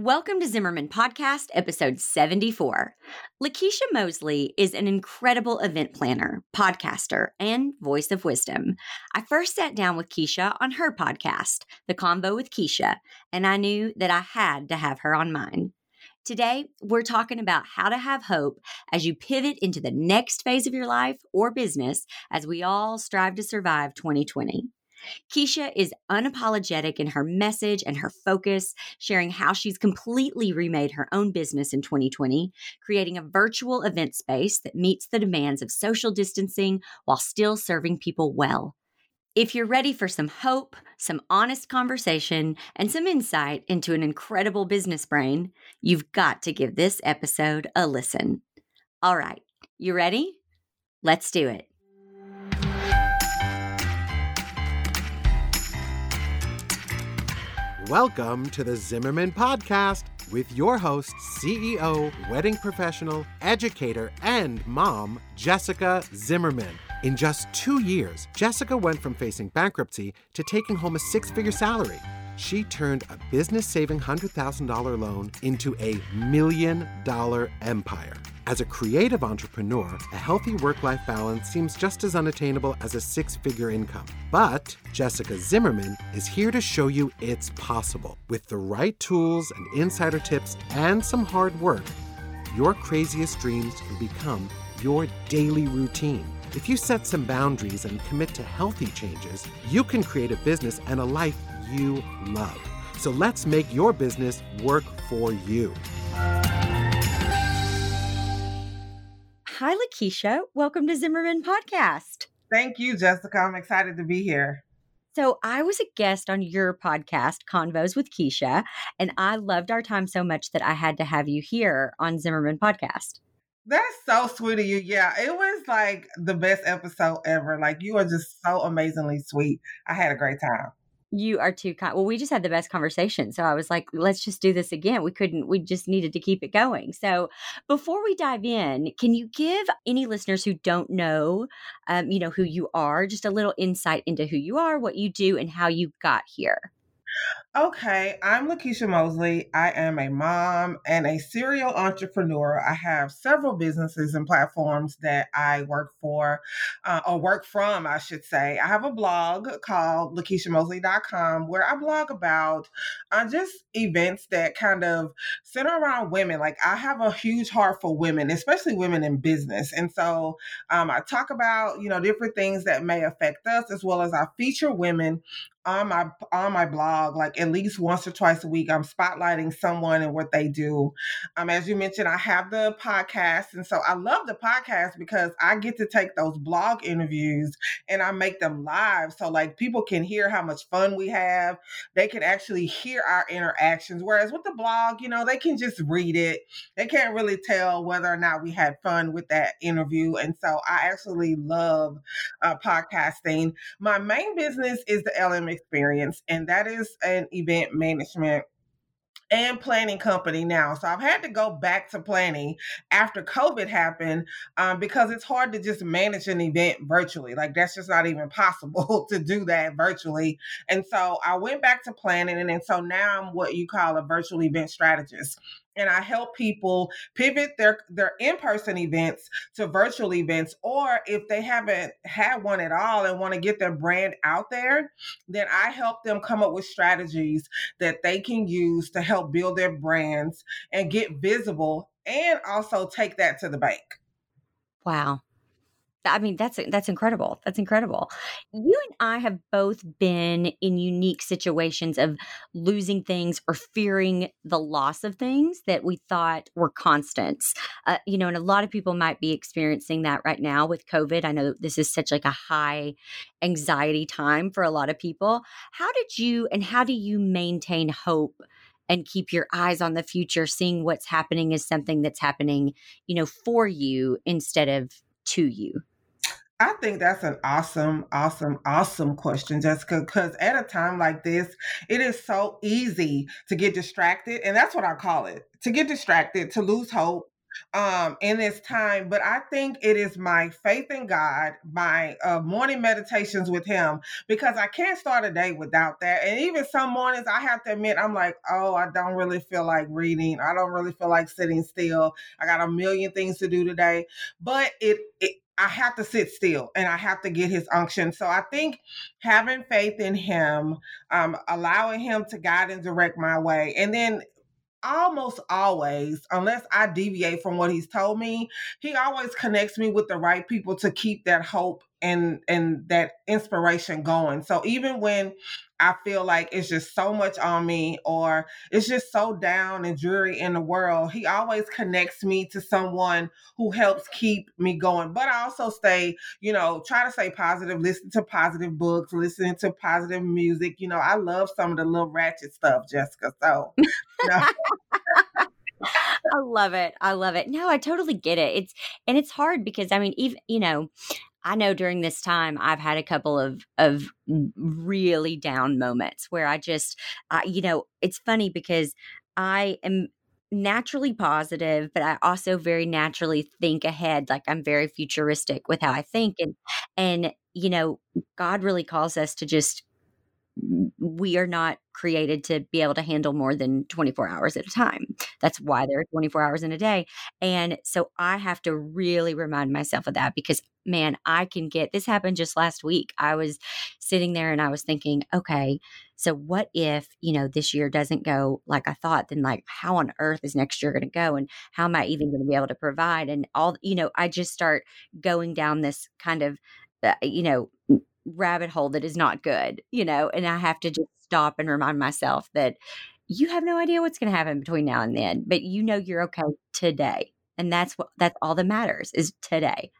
Welcome to Zimmerman Podcast, episode 74. LaKisha Mosley is an incredible event planner, podcaster, and voice of wisdom. I first sat down with Kisha on her podcast, The Convo with Kisha, and I knew that I had to have her on mine. Today, we're talking about how to have hope as you pivot into the next phase of your life or business as we all strive to survive 2020. Kisha is unapologetic in her message and her focus, sharing how she's completely remade her own business in 2020, creating a virtual event space that meets the demands of social distancing while still serving people well. If you're ready for some hope, some honest conversation, and some insight into an incredible business brain, you've got to give this episode a listen. All right, you ready? Let's do it. Welcome to the Zimmerman Podcast with your host, CEO, wedding professional, educator, and mom, Jessica Zimmerman. In just two years, Jessica went from facing bankruptcy to taking home a six figure salary. She turned a business saving $100,000 loan into a million dollar empire. As a creative entrepreneur, a healthy work life balance seems just as unattainable as a six figure income. But Jessica Zimmerman is here to show you it's possible. With the right tools and insider tips and some hard work, your craziest dreams can become your daily routine. If you set some boundaries and commit to healthy changes, you can create a business and a life you love. So let's make your business work for you. Hi, LaKisha. Welcome to Zimmerman Podcast. Thank you, Jessica. I'm excited to be here. So, I was a guest on your podcast, Convos with Kisha, and I loved our time so much that I had to have you here on Zimmerman Podcast. That's so sweet of you. Yeah, it was like the best episode ever. Like, you are just so amazingly sweet. I had a great time. You are too kind. Well, we just had the best conversation. So I was like, let's just do this again. We couldn't, we just needed to keep it going. So before we dive in, can you give any listeners who don't know, um, you know, who you are, just a little insight into who you are, what you do, and how you got here? Okay, I'm LaKisha Mosley. I am a mom and a serial entrepreneur. I have several businesses and platforms that I work for, uh, or work from, I should say. I have a blog called LaKishaMosley.com where I blog about uh, just events that kind of center around women. Like, I have a huge heart for women, especially women in business. And so um, I talk about, you know, different things that may affect us, as well as I feature women on my on my blog like at least once or twice a week i'm spotlighting someone and what they do. Um as you mentioned i have the podcast and so i love the podcast because i get to take those blog interviews and i make them live. So like people can hear how much fun we have. They can actually hear our interactions whereas with the blog you know they can just read it. They can't really tell whether or not we had fun with that interview and so i actually love uh, podcasting. My main business is the lm experience, and that is an event management and planning company now. So I've had to go back to planning after COVID happened um, because it's hard to just manage an event virtually. Like that's just not even possible to do that virtually. And so I went back to planning, and, and so now I'm what you call a virtual event strategist and I help people pivot their their in-person events to virtual events or if they haven't had one at all and want to get their brand out there, then I help them come up with strategies that they can use to help build their brands and get visible and also take that to the bank. Wow. I mean, that's that's incredible. That's incredible. You and I have both been in unique situations of losing things or fearing the loss of things that we thought were constants. Uh, you know, and a lot of people might be experiencing that right now with COVID. I know this is such like a high anxiety time for a lot of people. How did you and how do you maintain hope? and keep your eyes on the future seeing what's happening as something that's happening you know for you instead of to you I think that's an awesome, awesome, awesome question, Jessica. Because at a time like this, it is so easy to get distracted. And that's what I call it to get distracted, to lose hope, um, in this time, but I think it is my faith in God, my uh, morning meditations with Him, because I can't start a day without that. And even some mornings, I have to admit, I'm like, oh, I don't really feel like reading. I don't really feel like sitting still. I got a million things to do today, but it, it I have to sit still and I have to get his unction. So I think having faith in him, um, allowing him to guide and direct my way, and then almost always, unless I deviate from what he's told me, he always connects me with the right people to keep that hope and and that inspiration going. So even when I feel like it's just so much on me or it's just so down and dreary in the world, he always connects me to someone who helps keep me going. But I also stay, you know, try to stay positive, listen to positive books, listening to positive music. You know, I love some of the little ratchet stuff, Jessica. So, know. I love it. I love it. No, I totally get it. It's and it's hard because I mean, even you know, I know during this time I've had a couple of of really down moments where I just, I, you know, it's funny because I am naturally positive, but I also very naturally think ahead. Like I'm very futuristic with how I think, and and you know, God really calls us to just we are not created to be able to handle more than 24 hours at a time. That's why there are 24 hours in a day. And so I have to really remind myself of that because, man, I can get this happened just last week. I was sitting there and I was thinking, okay, so what if, you know, this year doesn't go like I thought? Then, like, how on earth is next year going to go? And how am I even going to be able to provide? And all, you know, I just start going down this kind of, uh, you know, rabbit hole that is not good, you know, and I have to just mm-hmm. stop and remind myself that you have no idea what's going to happen between now and then, but you know you're okay today. And that's what that's all that matters is today.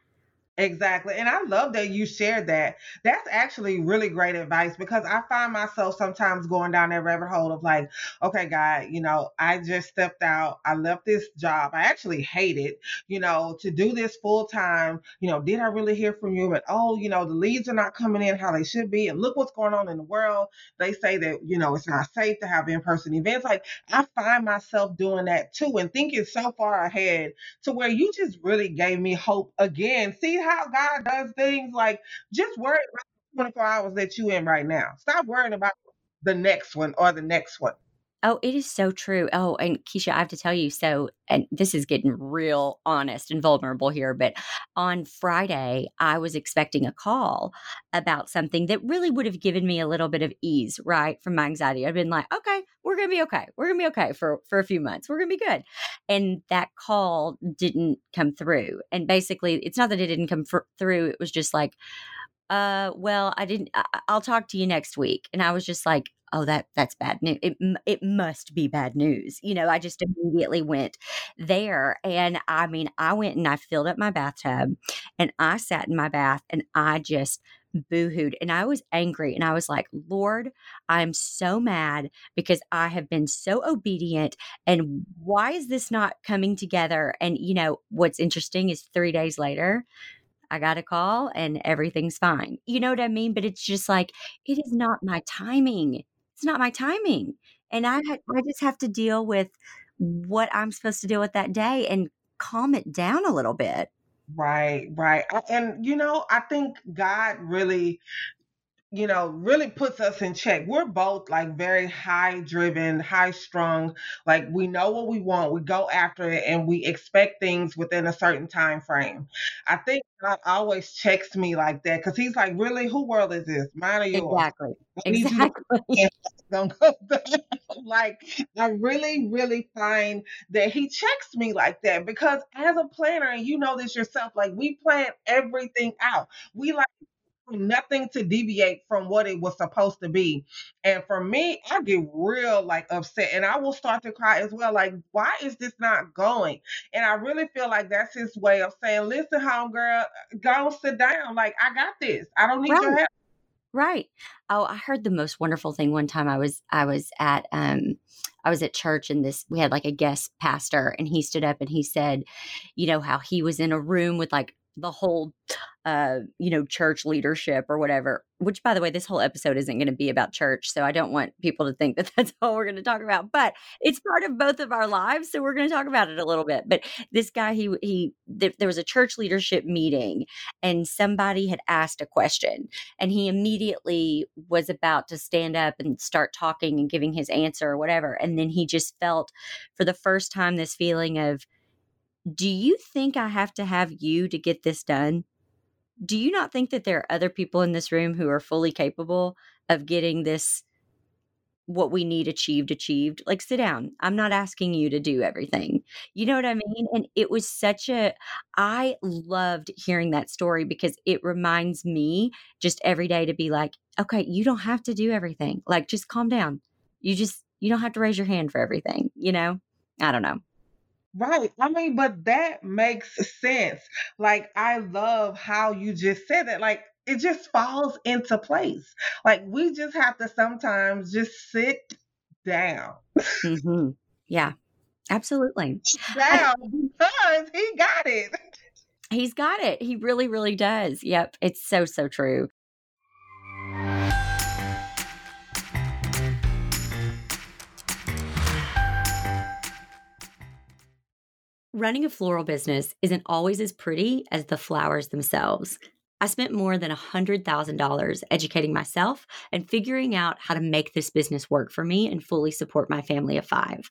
Exactly. And I love that you shared that. That's actually really great advice because I find myself sometimes going down that rabbit hole of like, okay, God, you know, I just stepped out. I left this job. I actually hate it, you know, to do this full time. You know, did I really hear from you? But oh, you know, the leads are not coming in how they should be. And look what's going on in the world. They say that, you know, it's not safe to have in person events. Like, I find myself doing that too and thinking so far ahead to where you just really gave me hope again. See how God does things. Like just worry about the 24 hours that you in right now. Stop worrying about the next one or the next one. Oh, it is so true. Oh, and Kisha, I have to tell you, so, and this is getting real honest and vulnerable here, but on Friday, I was expecting a call about something that really would have given me a little bit of ease, right, from my anxiety. I've been like, okay, we're to be okay. We're to be okay for, for a few months. We're to be good. And that call didn't come through. And basically, it's not that it didn't come fr- through, it was just like, uh, well, I didn't, I, I'll talk to you next week. And I was just like, oh that that's bad news it, it must be bad news you know i just immediately went there and i mean i went and i filled up my bathtub and i sat in my bath and i just boohooed and I was angry and I was like, Lord, I'm so mad because I have been so obedient and why is this not coming together? And you know, what's interesting is 3 days later, I got a call and everything's fine. You know what I mean? But it's just like, it is not my timing it's not my timing. And I I just have to deal with what I'm supposed to deal with that day and calm it down a little bit. Right, right. And you know, I think God really you know, really puts us in check. We're both like very high driven, high strung. Like we know what we want, we go after it, and we expect things within a certain time frame. I think God always checks me like that because He's like, "Really, who world is this? Mine or yours?" Exactly. Exactly. like I really, really find that He checks me like that because as a planner, and you know this yourself, like we plan everything out. We like nothing to deviate from what it was supposed to be. And for me, I get real like upset and I will start to cry as well. Like, why is this not going? And I really feel like that's his way of saying, listen, homegirl, go sit down. Like, I got this. I don't need right. your help. Right. Oh, I heard the most wonderful thing one time. I was I was at um I was at church and this we had like a guest pastor and he stood up and he said, you know how he was in a room with like the whole uh, you know, church leadership or whatever. Which, by the way, this whole episode isn't going to be about church, so I don't want people to think that that's all we're going to talk about. But it's part of both of our lives, so we're going to talk about it a little bit. But this guy, he he, th- there was a church leadership meeting, and somebody had asked a question, and he immediately was about to stand up and start talking and giving his answer or whatever, and then he just felt, for the first time, this feeling of, "Do you think I have to have you to get this done?" do you not think that there are other people in this room who are fully capable of getting this what we need achieved achieved? Like sit down. I'm not asking you to do everything. You know what i mean? And it was such a i loved hearing that story because it reminds me just every day to be like okay you don't have to do everything. Like just calm down. You just you don't have to raise your hand for everything you know? I don't know Right. I mean, but that makes sense. Like, I love how you just said that. Like, it just falls into place. Like, we just have to sometimes just sit down. hmm Yeah, absolutely. down because he got it. He's got it. He really, really does. Yep. It's so, so true. Running a floral business isn't always as pretty as the flowers themselves. I spent more than $100,000 educating myself and figuring out how to make this business work for me and fully support my family of five.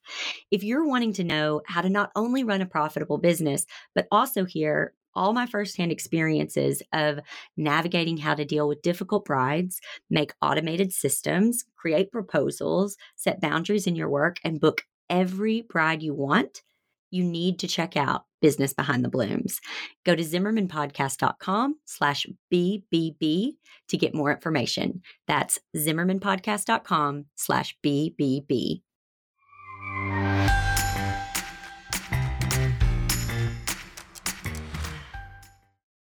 If you're wanting to know how to not only run a profitable business, but also hear all my firsthand experiences of navigating how to deal with difficult brides, make automated systems, create proposals, set boundaries in your work, and book every bride you want, you need to check out Business Behind the Blooms. Go to zimmermanpodcast.com slash BBB to get more information. That's zimmermanpodcast.com slash BBB.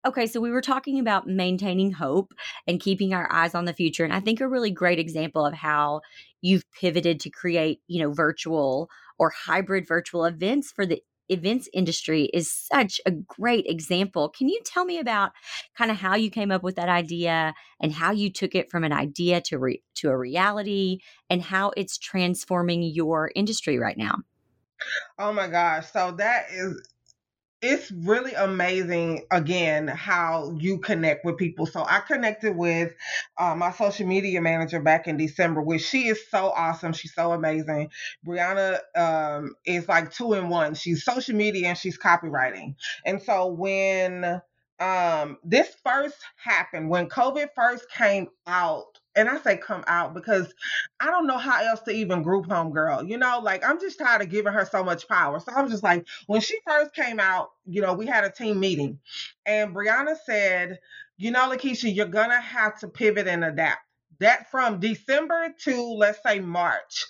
Okay, so we were talking about maintaining hope and keeping our eyes on the future. And I think a really great example of how you've pivoted to create, you know, virtual or hybrid virtual events for the events industry is such a great example. Can you tell me about kind of how you came up with that idea and how you took it from an idea to re- to a reality and how it's transforming your industry right now? Oh my gosh. So that is it's really amazing again how you connect with people. So i connected with uh, my social media manager back in december which she is so awesome. She's so amazing. Brianna um, is like two in one. She's social media and she's copywriting. And so when um, this first happened when covid first came out and I say come out because I don't know how else to even group home girl. You know, like I'm just tired of giving her so much power. So I'm just like, when she first came out, you know, we had a team meeting and Brianna said, you know, LaKisha, you're gonna have to pivot and adapt. That from December to let's say March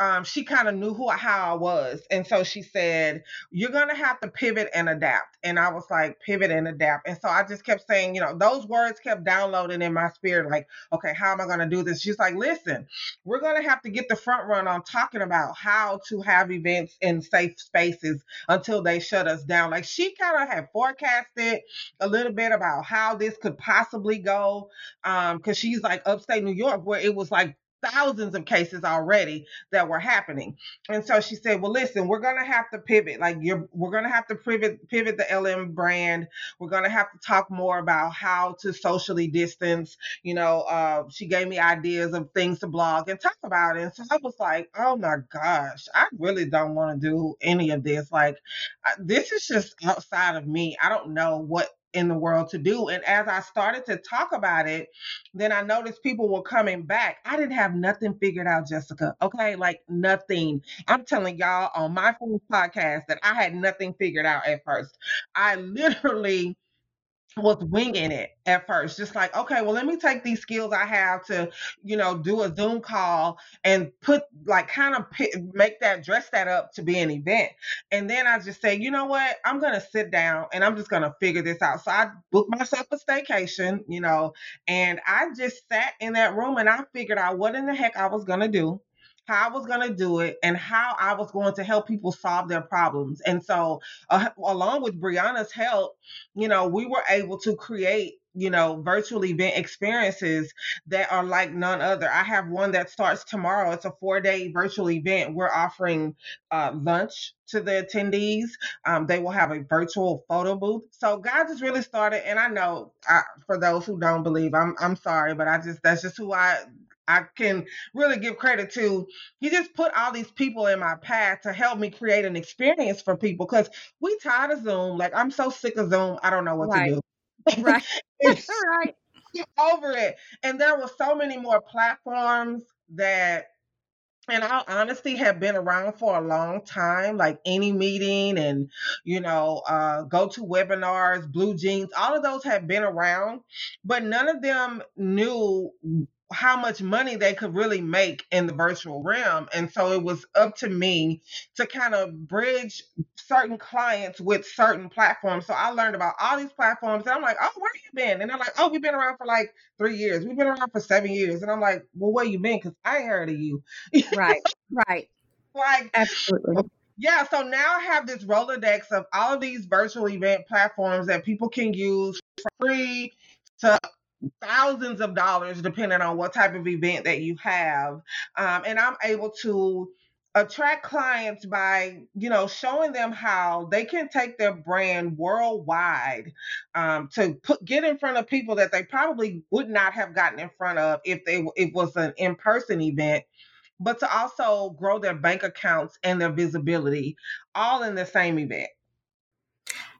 um, she kind of knew who how I was, and so she said, "You're gonna have to pivot and adapt." And I was like, "Pivot and adapt." And so I just kept saying, you know, those words kept downloading in my spirit, like, "Okay, how am I gonna do this?" She's like, "Listen, we're gonna have to get the front run on talking about how to have events in safe spaces until they shut us down." Like she kind of had forecasted a little bit about how this could possibly go, um, because she's like upstate New York, where it was like thousands of cases already that were happening. And so she said, "Well, listen, we're going to have to pivot. Like you're we're going to have to pivot pivot the LM brand. We're going to have to talk more about how to socially distance. You know, uh, she gave me ideas of things to blog and talk about it. And so I was like, "Oh my gosh, I really don't want to do any of this. Like I, this is just outside of me. I don't know what in the world to do. And as I started to talk about it, then I noticed people were coming back. I didn't have nothing figured out, Jessica. Okay, like nothing. I'm telling y'all on my first podcast that I had nothing figured out at first. I literally was winging it at first just like okay well let me take these skills i have to you know do a zoom call and put like kind of make that dress that up to be an event. And then i just say you know what? I'm gonna sit down and i'm just gonna figure this out. So i booked myself a staycation you know and i just sat in that room and i figured out what in the heck i was gonna do how I was going to do it, and how I was going to help people solve their problems. And so, uh, along with Brianna's help, you know, we were able to create you know, virtual event experiences that are like none other. I have one that starts tomorrow. It's a four day virtual event. We're offering uh, lunch to the attendees. Um, they will have a virtual photo booth. So God just really started, and I know I, for those who don't believe, I'm I'm sorry, but I just that's just who I I can really give credit to. He just put all these people in my path to help me create an experience for people because we tired of Zoom. Like I'm so sick of Zoom. I don't know what right. to do. Right. right. Over it. And there were so many more platforms that in all honesty have been around for a long time like AnyMeeting and you know uh GoToWebinars BlueJeans all of those have been around but none of them knew how much money they could really make in the virtual realm. And so it was up to me to kind of bridge certain clients with certain platforms. So I learned about all these platforms and I'm like, oh, where you been? And they're like, oh, we've been around for like three years. We've been around for seven years. And I'm like, well, where you been? Because I heard of you. right, right. Like, absolutely. Yeah, so now I have this Rolodex of all of these virtual event platforms that people can use for free to thousands of dollars depending on what type of event that you have. Um, and i'm able to attract clients by you know showing them how they can take their brand worldwide um, to put get in front of people that they probably would not have gotten in front of if they it was an in-person event but to also grow their bank accounts and their visibility all in the same event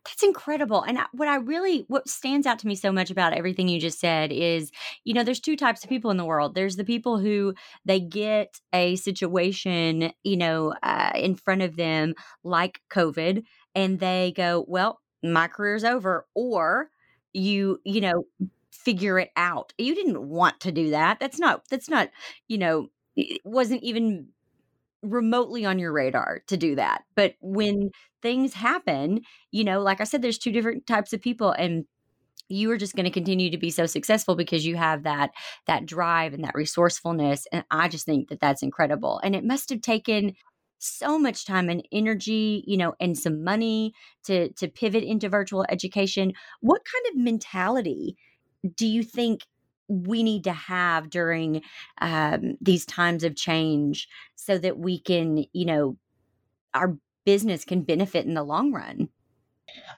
that's incredible. And what I really, what stands out to me so much about everything you just said is, you know, there's two types of people in the world. There's the people who they get a situation, you know, uh, in front of them like COVID, and they go, well, my career's over. Or you, you know, figure it out. You didn't want to do that. That's not, that's not, you know, it wasn't even remotely on your radar to do that. But when things happen, you know, like I said, there's two different types of people and you are just going to continue to be so successful because you have that that drive and that resourcefulness and i just think that that's incredible and it must have taken so much time and energy you know and some money to to pivot into virtual education what kind of mentality do you think we need to have during um, these times of change so that we can, you know, our business can benefit in the long run.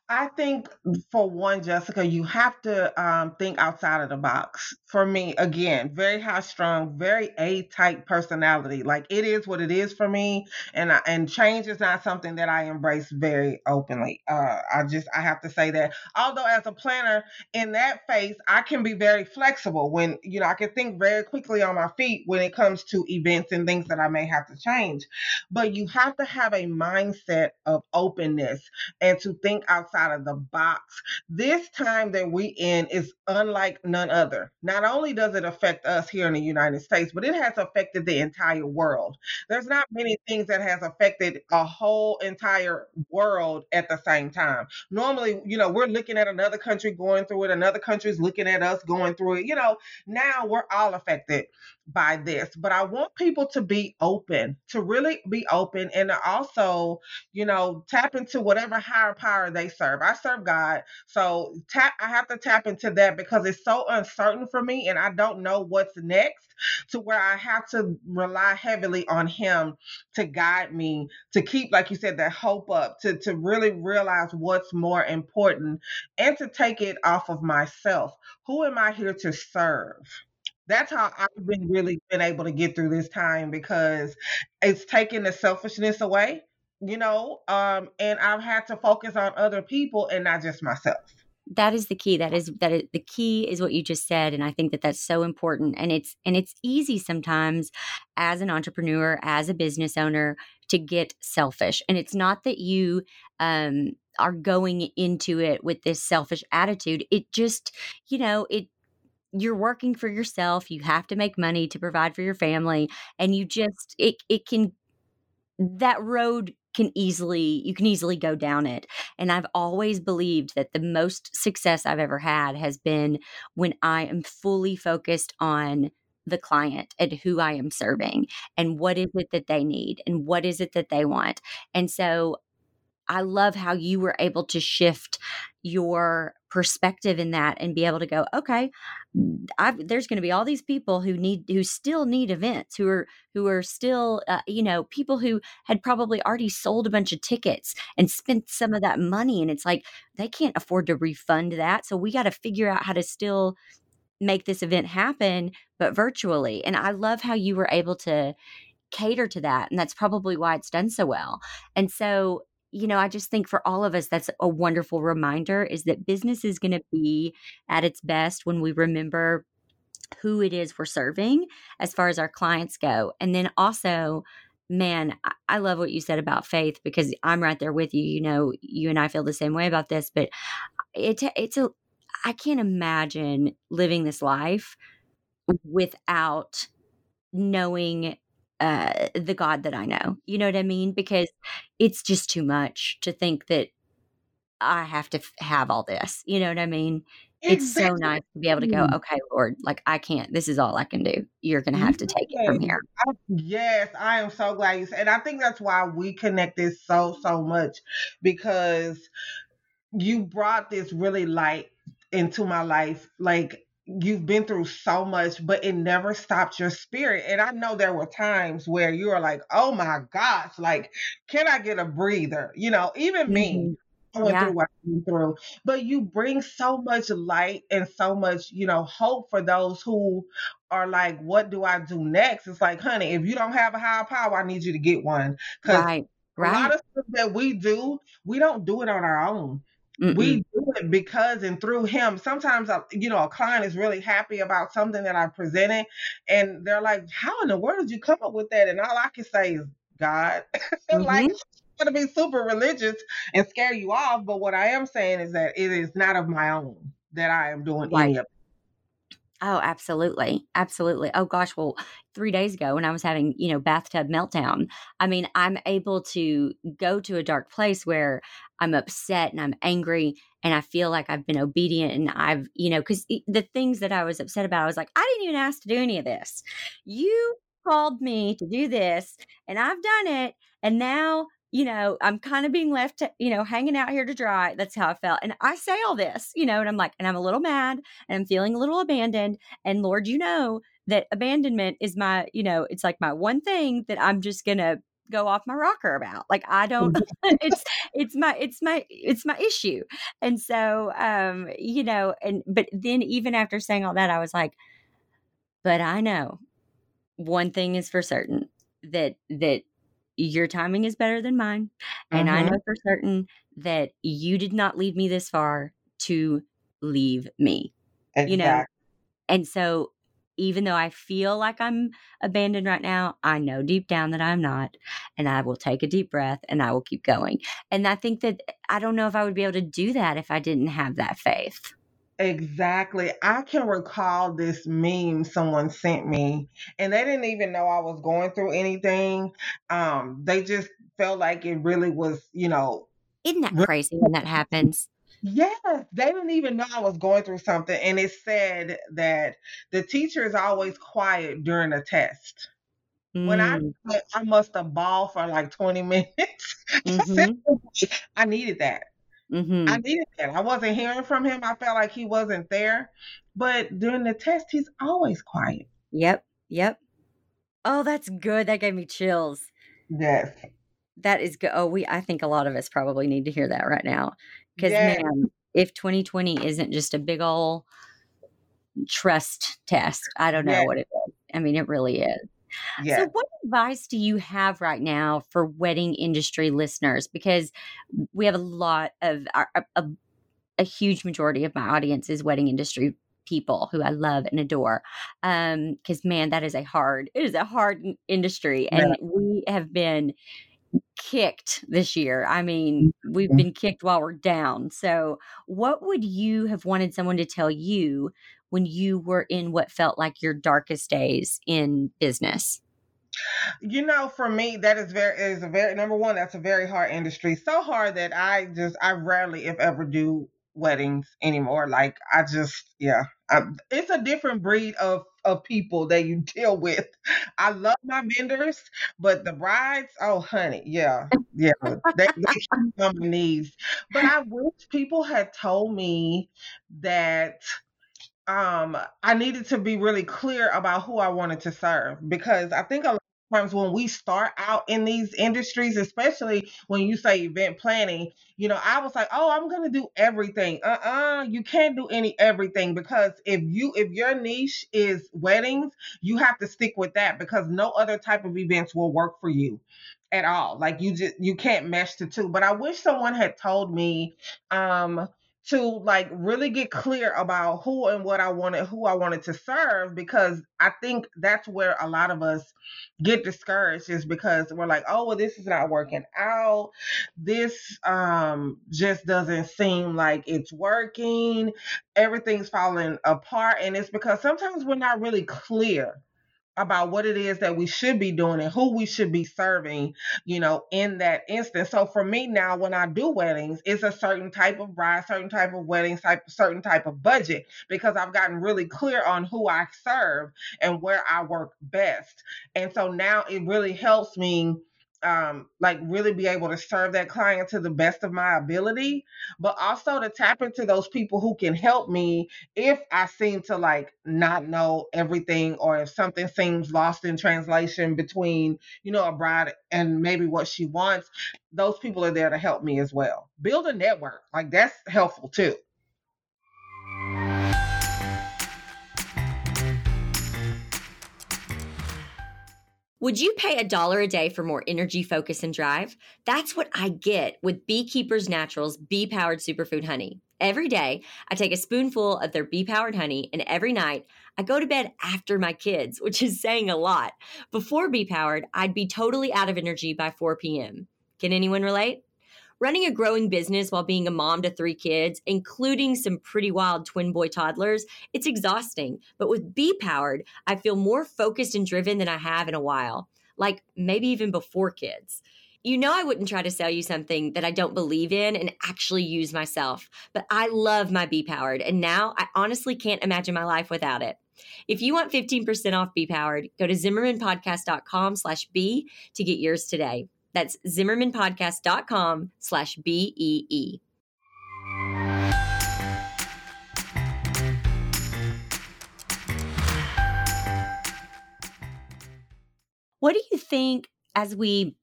I think for one, Jessica, you have to um, think outside of the box. For me, again, very high strung, very A type personality. Like it is what it is for me, and I, and change is not something that I embrace very openly. Uh, I just I have to say that. Although as a planner in that phase, I can be very flexible when you know I can think very quickly on my feet when it comes to events and things that I may have to change. But you have to have a mindset of openness and to think outside of the box. This time that we in is unlike none other. Not only does it affect us here in the United States, but it has affected the entire world. There's not many things that has affected a whole entire world at the same time. Normally, you know, we're looking at another country going through it, another country's looking at us going through it. You know, now we're all affected by this. But I want people to be open, to really be open and also, you know, tap into whatever higher power they serve. I serve God. So tap I have to tap into that because it's so uncertain for me and I don't know what's next to where I have to rely heavily on him to guide me, to keep, like you said, that hope up, to, to really realize what's more important and to take it off of myself. Who am I here to serve? that's how I've been really been able to get through this time because it's taken the selfishness away, you know, um, and I've had to focus on other people and not just myself. That is the key. That is that is, the key is what you just said, and I think that that's so important. And it's and it's easy sometimes as an entrepreneur, as a business owner, to get selfish. And it's not that you um, are going into it with this selfish attitude. It just, you know, it you're working for yourself you have to make money to provide for your family and you just it it can that road can easily you can easily go down it. And i've always believed that the most success i've ever had has been when i am fully focused on the client and who i am serving and what is it that they need and what is it that they want. And so I love how you were able to shift your perspective in that and be able to go, okay, I've, there's going to be all these people who need who still need events who are who are still uh, you know people who had probably already sold a bunch of tickets and spent some of that money and it's like they can't afford to refund that so we got to figure out how to still make this event happen but virtually and I love how you were able to cater to that and that's probably why it's done so well and so you know, I just think for all of us, that's a wonderful reminder is that business is going to be at its best when we remember who it is we're serving as far as our clients go. And then also, man, I love what you said about faith because I'm right there with you. You know, you and I feel the same way about this, but it, it's a, I can't imagine living this life without knowing uh, the God that I know. You know what I mean? Because it's just too much to think that I have to f- have all this. You know what I mean? It's so nice to be able to go, okay, Lord, like I can't, this is all I can do. You're going to have to take it from here. I, yes, I am so glad you said, and I think that's why we connected so, so much because you brought this really light into my life. Like you've been through so much, but it never stopped your spirit. And I know there were times where you were like, oh my gosh, like, can I get a breather? You know, even me. Mm-hmm. I went yeah. through what I went through. But you bring so much light and so much, you know, hope for those who are like, what do I do next? It's like, honey, if you don't have a higher power, I need you to get one. Right. right. a lot of stuff that we do, we don't do it on our own. Mm-mm. We do it because and through him. Sometimes, I, you know, a client is really happy about something that I presented, and they're like, "How in the world did you come up with that?" And all I can say is, "God." Mm-hmm. like, going to be super religious and scare you off. But what I am saying is that it is not of my own that I am doing right. any of Oh, absolutely. Absolutely. Oh gosh, well, 3 days ago when I was having, you know, bathtub meltdown, I mean, I'm able to go to a dark place where I'm upset and I'm angry and I feel like I've been obedient and I've, you know, cuz the things that I was upset about, I was like, I didn't even ask to do any of this. You called me to do this and I've done it and now you know, I'm kind of being left, to, you know, hanging out here to dry. That's how I felt. And I say all this, you know, and I'm like, and I'm a little mad and I'm feeling a little abandoned. And Lord, you know that abandonment is my, you know, it's like my one thing that I'm just going to go off my rocker about. Like I don't mm-hmm. it's it's my it's my it's my issue. And so um you know and but then even after saying all that I was like but I know one thing is for certain that that your timing is better than mine. And I mm-hmm. know for certain that you did not lead me this far to leave me. Exactly. You know? And so even though I feel like I'm abandoned right now, I know deep down that I'm not. And I will take a deep breath and I will keep going. And I think that I don't know if I would be able to do that if I didn't have that faith. Exactly. I can recall this meme someone sent me, and they didn't even know I was going through anything. Um, they just felt like it really was, you know. Isn't that crazy when that happens? Yes, they didn't even know I was going through something. And it said that the teacher is always quiet during a test. Mm. When I mm. I must have bawled for like 20 minutes. Mm-hmm. I needed that. Mm-hmm. I needed that. I wasn't hearing from him. I felt like he wasn't there. But during the test, he's always quiet. Yep. Yep. Oh, that's good. That gave me chills. Yes. That is good. Oh, we I think a lot of us probably need to hear that right now. Because yes. man, if 2020 isn't just a big old trust test, I don't know yes. what it is. I mean, it really is. Yeah. So, what advice do you have right now for wedding industry listeners? Because we have a lot of a, a, a huge majority of my audience is wedding industry people who I love and adore. Um, because man, that is a hard, it is a hard industry, and yeah. we have been kicked this year. I mean, we've mm-hmm. been kicked while we're down. So, what would you have wanted someone to tell you when you were in what felt like your darkest days in business? You know, for me, that is very is a very number one. That's a very hard industry. So hard that I just I rarely, if ever, do weddings anymore. Like I just, yeah, I, it's a different breed of of people that you deal with. I love my vendors, but the brides, oh honey, yeah, yeah, they, they keep on my knees. But I wish people had told me that um I needed to be really clear about who I wanted to serve because I think a lot times when we start out in these industries, especially when you say event planning, you know, I was like, "Oh, I'm to do everything." Uh-uh, you can't do any everything because if you if your niche is weddings, you have to stick with that because no other type of events will work for you at all. Like you just you can't mesh the two. But I wish someone had told me um to like really get clear about who and what I wanted, who I wanted to serve, because I think that's where a lot of us get discouraged is because we're like, oh, well, this is not working out. This um just doesn't seem like it's working. Everything's falling apart. And it's because sometimes we're not really clear about what it is that we should be doing and who we should be serving, you know, in that instance. So for me now, when I do weddings, it's a certain type of bride, certain type of wedding, type, certain type of budget, because I've gotten really clear on who I serve and where I work best. And so now it really helps me um, like really be able to serve that client to the best of my ability, but also to tap into those people who can help me if I seem to like not know everything or if something seems lost in translation between, you know, a bride and maybe what she wants. Those people are there to help me as well. Build a network, like that's helpful too. Would you pay a dollar a day for more energy, focus, and drive? That's what I get with BeeKeeper's Naturals bee powered superfood honey. Every day, I take a spoonful of their bee powered honey, and every night, I go to bed after my kids, which is saying a lot. Before bee powered, I'd be totally out of energy by 4 p.m. Can anyone relate? Running a growing business while being a mom to three kids, including some pretty wild twin boy toddlers, it's exhausting. But with Bee Powered, I feel more focused and driven than I have in a while, like maybe even before kids. You know, I wouldn't try to sell you something that I don't believe in and actually use myself, but I love my Bee Powered, and now I honestly can't imagine my life without it. If you want 15% off Bee Powered, go to zimmermanpodcast.com slash B to get yours today. That's zimmermanpodcast.com slash B-E-E. What do you think as we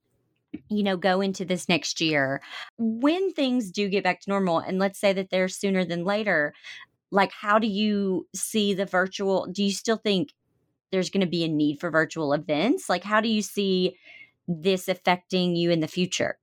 you know go into this next year when things do get back to normal and let's say that they're sooner than later like how do you see the virtual do you still think there's going to be a need for virtual events like how do you see this affecting you in the future?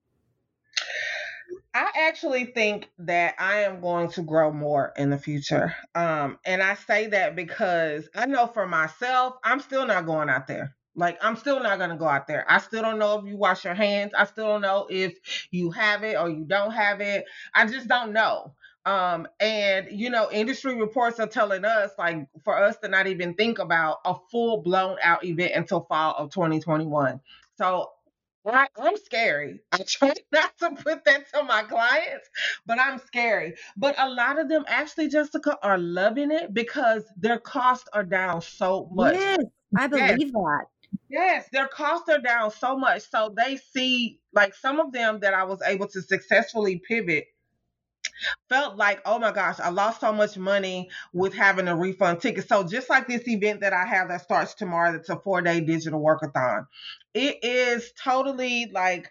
I actually think that I am going to grow more in the future. Um, and I say that because I know for myself, I'm still not going out there. Like, I'm still not going to go out there. I still don't know if you wash your hands. I still don't know if you have it or you don't have it. I just don't know. Um, and you know, industry reports are telling us like for us to not even think about a full blown out event until fall of 2021. So I, I'm scary. I try not to put that to my clients, but I'm scary. But a lot of them actually, Jessica, are loving it because their costs are down so much. Yes, I believe yes. that. Yes, their costs are down so much. So they see, like some of them that I was able to successfully pivot felt like, oh my gosh, I lost so much money with having a refund ticket. So just like this event that I have that starts tomorrow, that's a four day digital workathon. It is totally like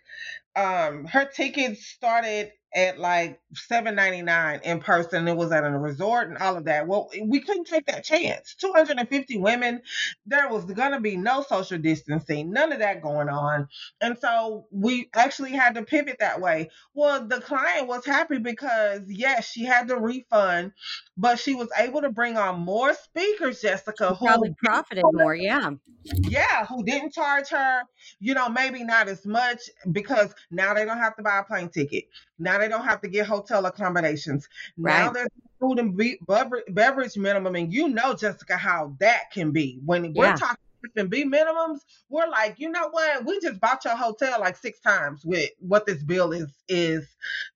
um her tickets started at like seven ninety nine in person. It was at a resort and all of that. Well, we couldn't take that chance. Two hundred and fifty women. There was gonna be no social distancing, none of that going on, and so we actually had to pivot that way. Well, the client was happy because yes, she had the refund, but she was able to bring on more speakers. Jessica, who probably profited more. Yeah, yeah, who didn't charge her. You know, maybe not as much because now they don't have to buy a plane ticket. Now they don't have to get hotel accommodations. Right. Now there's food and be- beverage minimum, and you know, Jessica, how that can be when we're yeah. talking and B minimums, we're like, you know what? We just bought your hotel like six times with what this bill is is,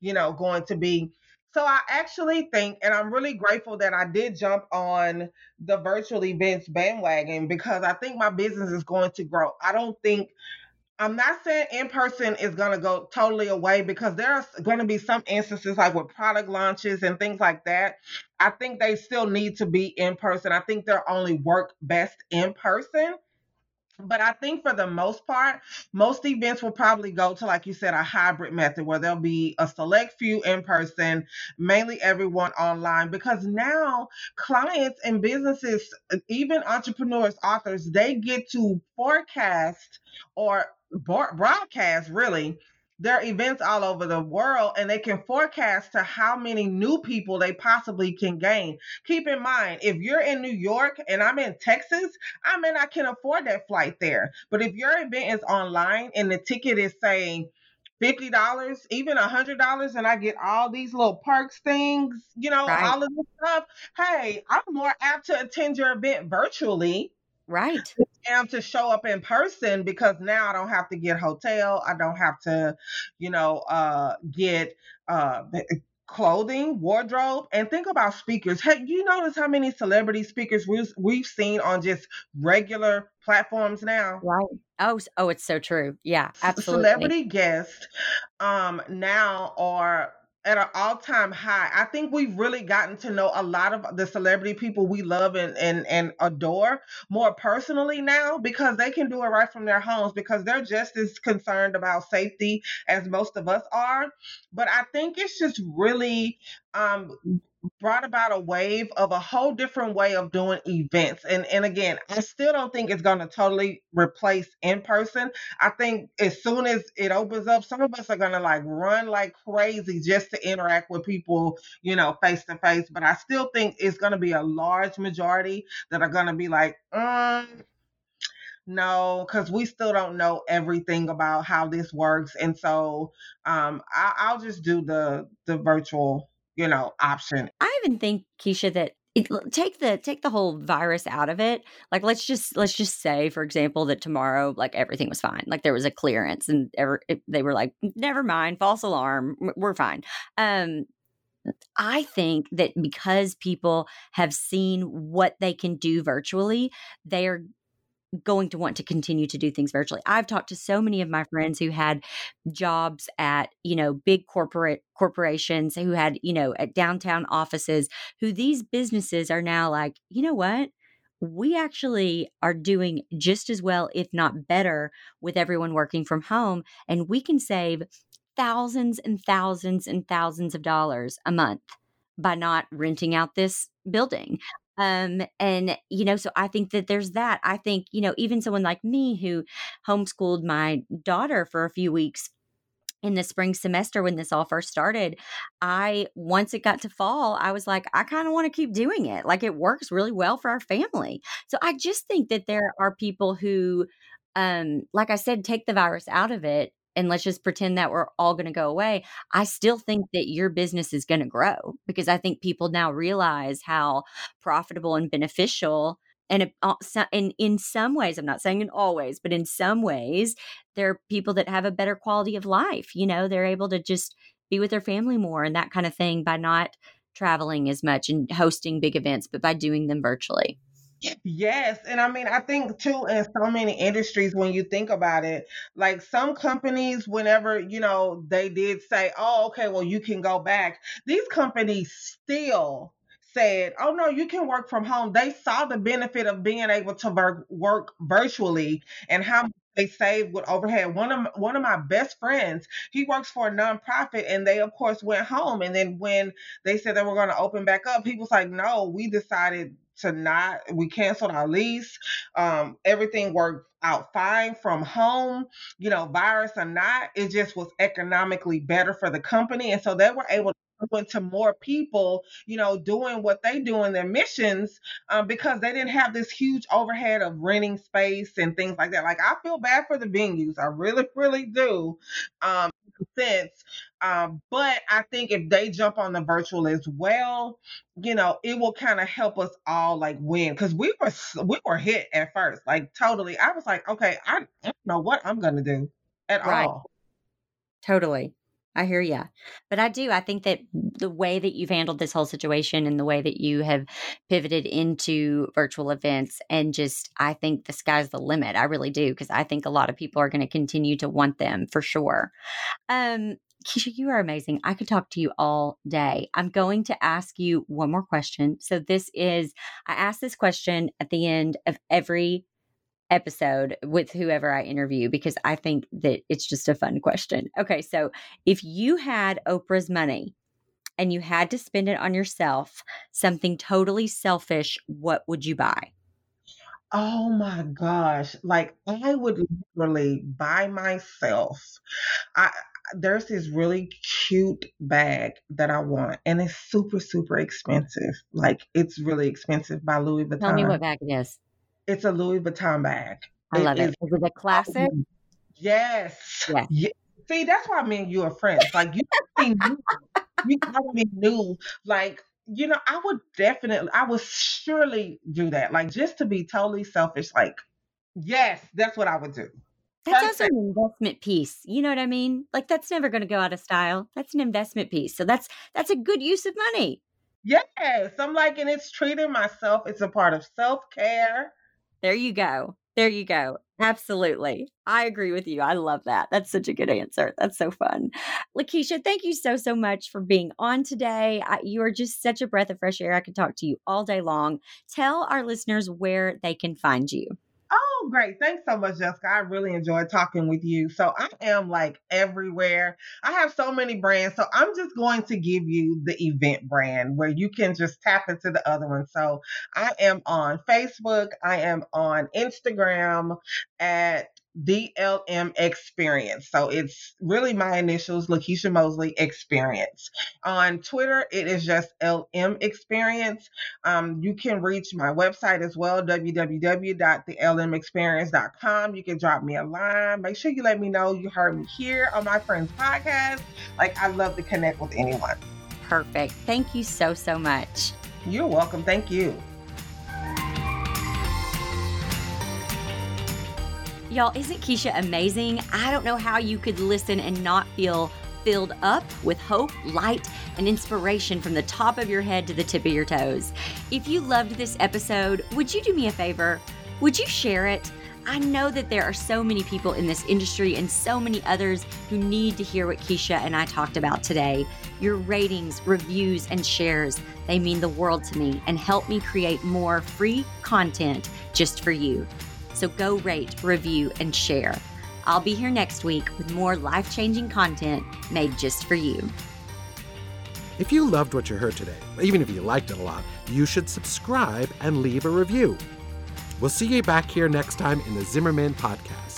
you know, going to be. So I actually think, and I'm really grateful that I did jump on the virtual events bandwagon because I think my business is going to grow. I don't think I'm not saying in person is going to go totally away because there's going to be some instances like with product launches and things like that. I think they still need to be in person. I think they're only work best in person. But I think for the most part, most events will probably go to, like you said, a hybrid method where there'll be a select few in person, mainly everyone online. Because now clients and businesses, even entrepreneurs, authors, they get to forecast or broadcast really their events all over the world and they can forecast to how many new people they possibly can gain. Keep in mind, if you're in New York and I'm in Texas, I mean, I can afford that flight there. But if your event is online and the ticket is saying, fifty dollars, even a hundred dollars, and I get all these little perks things, you know, right. all of this stuff. Hey, I'm more apt to attend your event virtually Right. Am to show up in person because now I don't have to get hotel. I don't have to, you know, uh, get uh, clothing, wardrobe, and think about speakers. Hey, you notice how many celebrity speakers we've, we've seen on just regular platforms now? Right. Oh, oh, it's so true. Yeah, absolutely. Celebrity guests um, now are at an all-time high. I think we've really gotten to know a lot of the celebrity people we love and, and and adore more personally now because they can do it right from their homes because they're just as concerned about safety as most of us are. But I think it's just really um brought about a wave of a whole different way of doing events. And and again, I still don't think it's going to totally replace in person. I think as soon as it opens up, some of us are going to like run like crazy just to interact with people, you know, face to face. But I still think it's going to be a large majority that are going to be like, um, no, because we still don't know everything about how this works, and so um, I, I'll just do the the virtual you know, option. I even think, Kisha, that it, take the take the whole virus out of it. Like let's just let's just say for example that tomorrow like everything was fine. Like there was a clearance and ever, they were like never mind false alarm we're fine. Um I think that because people have seen what they can do virtually, they are going to want to continue to do things virtually. I've talked to so many of my friends who had jobs at, you know, big corporate corporations who had, you know, at downtown offices who these businesses are now like, you know what? We actually are doing just as well, if not better, with everyone working from home. And we can save thousands and thousands and thousands of dollars a month by not renting out this building. Um, and, you know, so I think that there's that. I think, you know, even someone like me who homeschooled my daughter for a few weeks in the spring semester when this all first started, I once it got to fall, I was like, I kind of want to keep doing it. Like it works really well for our family. So I just think that there are people who um like I said take the virus out of it and let's just pretend that we're all going to go away, I still think that your business is going to grow because I think people now realize how profitable and beneficial and uh, in in some ways i'm not saying in always but in some ways there are people that have a better quality of life you know they're able to just be with their family more and that kind of thing by not traveling as much and hosting big events but by doing them virtually Yes, and I mean, I think too, in so many industries, when you think about it, like some companies, whenever you know they did say, "Oh, okay, well, you can go back," these companies still said, "Oh no, you can work from home." They saw the benefit of being able to work work virtually and how they saved with overhead. One of one of my best friends, he works for a nonprofit, and they of course went home. And then when they said they were going to open back up, he was like, "No, we decided to not we canceled our lease um, everything worked out fine from home you know virus or not it just was economically better for the company and so they were able to move into more people, you know, doing what they do in their missions um, because they didn't have this huge overhead of renting space and things like that. Like I feel bad for the venues, I really, really do. Um, sense. Um, but I think if they jump on the virtual as well, you know, it will kind of help us all like win because we were we were hit at first, like totally. I was like, okay, I, I don't know what I'm gonna do at right. all. Totally. I hear you. But I do. I think that the way that you've handled this whole situation and the way that you have pivoted into virtual events and just, I think the sky's the limit. I really do. Because I think a lot of people are going to continue to want them for sure. Um, Kisha, you are amazing. I could talk to you all day. I'm going to ask you one more question. So, this is, I ask this question at the end of every episode with whoever I interview because I think that it's just a fun question. Okay, so if you had Oprah's money and you had to spend it on yourself, something totally selfish, what would you buy? Oh my gosh. Like I would literally buy myself. I there's this really cute bag that I want and it's super super expensive. Like it's really expensive by Louis Vuitton. Tell me what bag it is. It's a Louis Vuitton bag. I love it. Is, is it a classic? Yes. Yeah. See, that's why me and you are friends. Like you knew, you already knew like you know, I would definitely, I would surely do that. Like just to be totally selfish, like, yes, that's what I would do. That's also an investment piece. You know what I mean? Like that's never going to go out of style. That's an investment piece. So that's that's a good use of money. Yes, I'm like, and it's treating myself. It's a part of self care. There you go. There you go. Absolutely. I agree with you. I love that. That's such a good answer. That's so fun. LaKisha, thank you so, so much for being on today. I, you are just such a breath of fresh air. I could talk to you all day long. Tell our listeners where they can find you. Oh, great. Thanks so much, Jessica. I really enjoyed talking with you. So I am like everywhere. I have so many brands. So I'm just going to give you the event brand where you can just tap into the other one. So I am on Facebook. I am on Instagram at DLM Experience. So it's really my initials, LaKisha Mosley Experience. On Twitter, it is just LM Experience. Um, you can reach my website as well, www.thelmexperience.com. You can drop me a line. Make sure you let me know you heard me here on my friend's podcast. Like, I love to connect with anyone. Perfect. Thank you so, so much. You're welcome. Thank you. Y'all, isn't Kisha amazing? I don't know how you could listen and not feel filled up with hope, light, and inspiration from the top of your head to the tip of your toes. If you loved this episode, would you do me a favor? Would you share it? I know that there are so many people in this industry and so many others who need to hear what Kisha and I talked about today. Your ratings, reviews, and shares, they mean the world to me and help me create more free content just for you. So go rate, review, and share. I'll be here next week with more life changing content made just for you. If you loved what you heard today, even if you liked it a lot, you should subscribe and leave a review. We'll see you back here next time in the Zimmerman Podcast.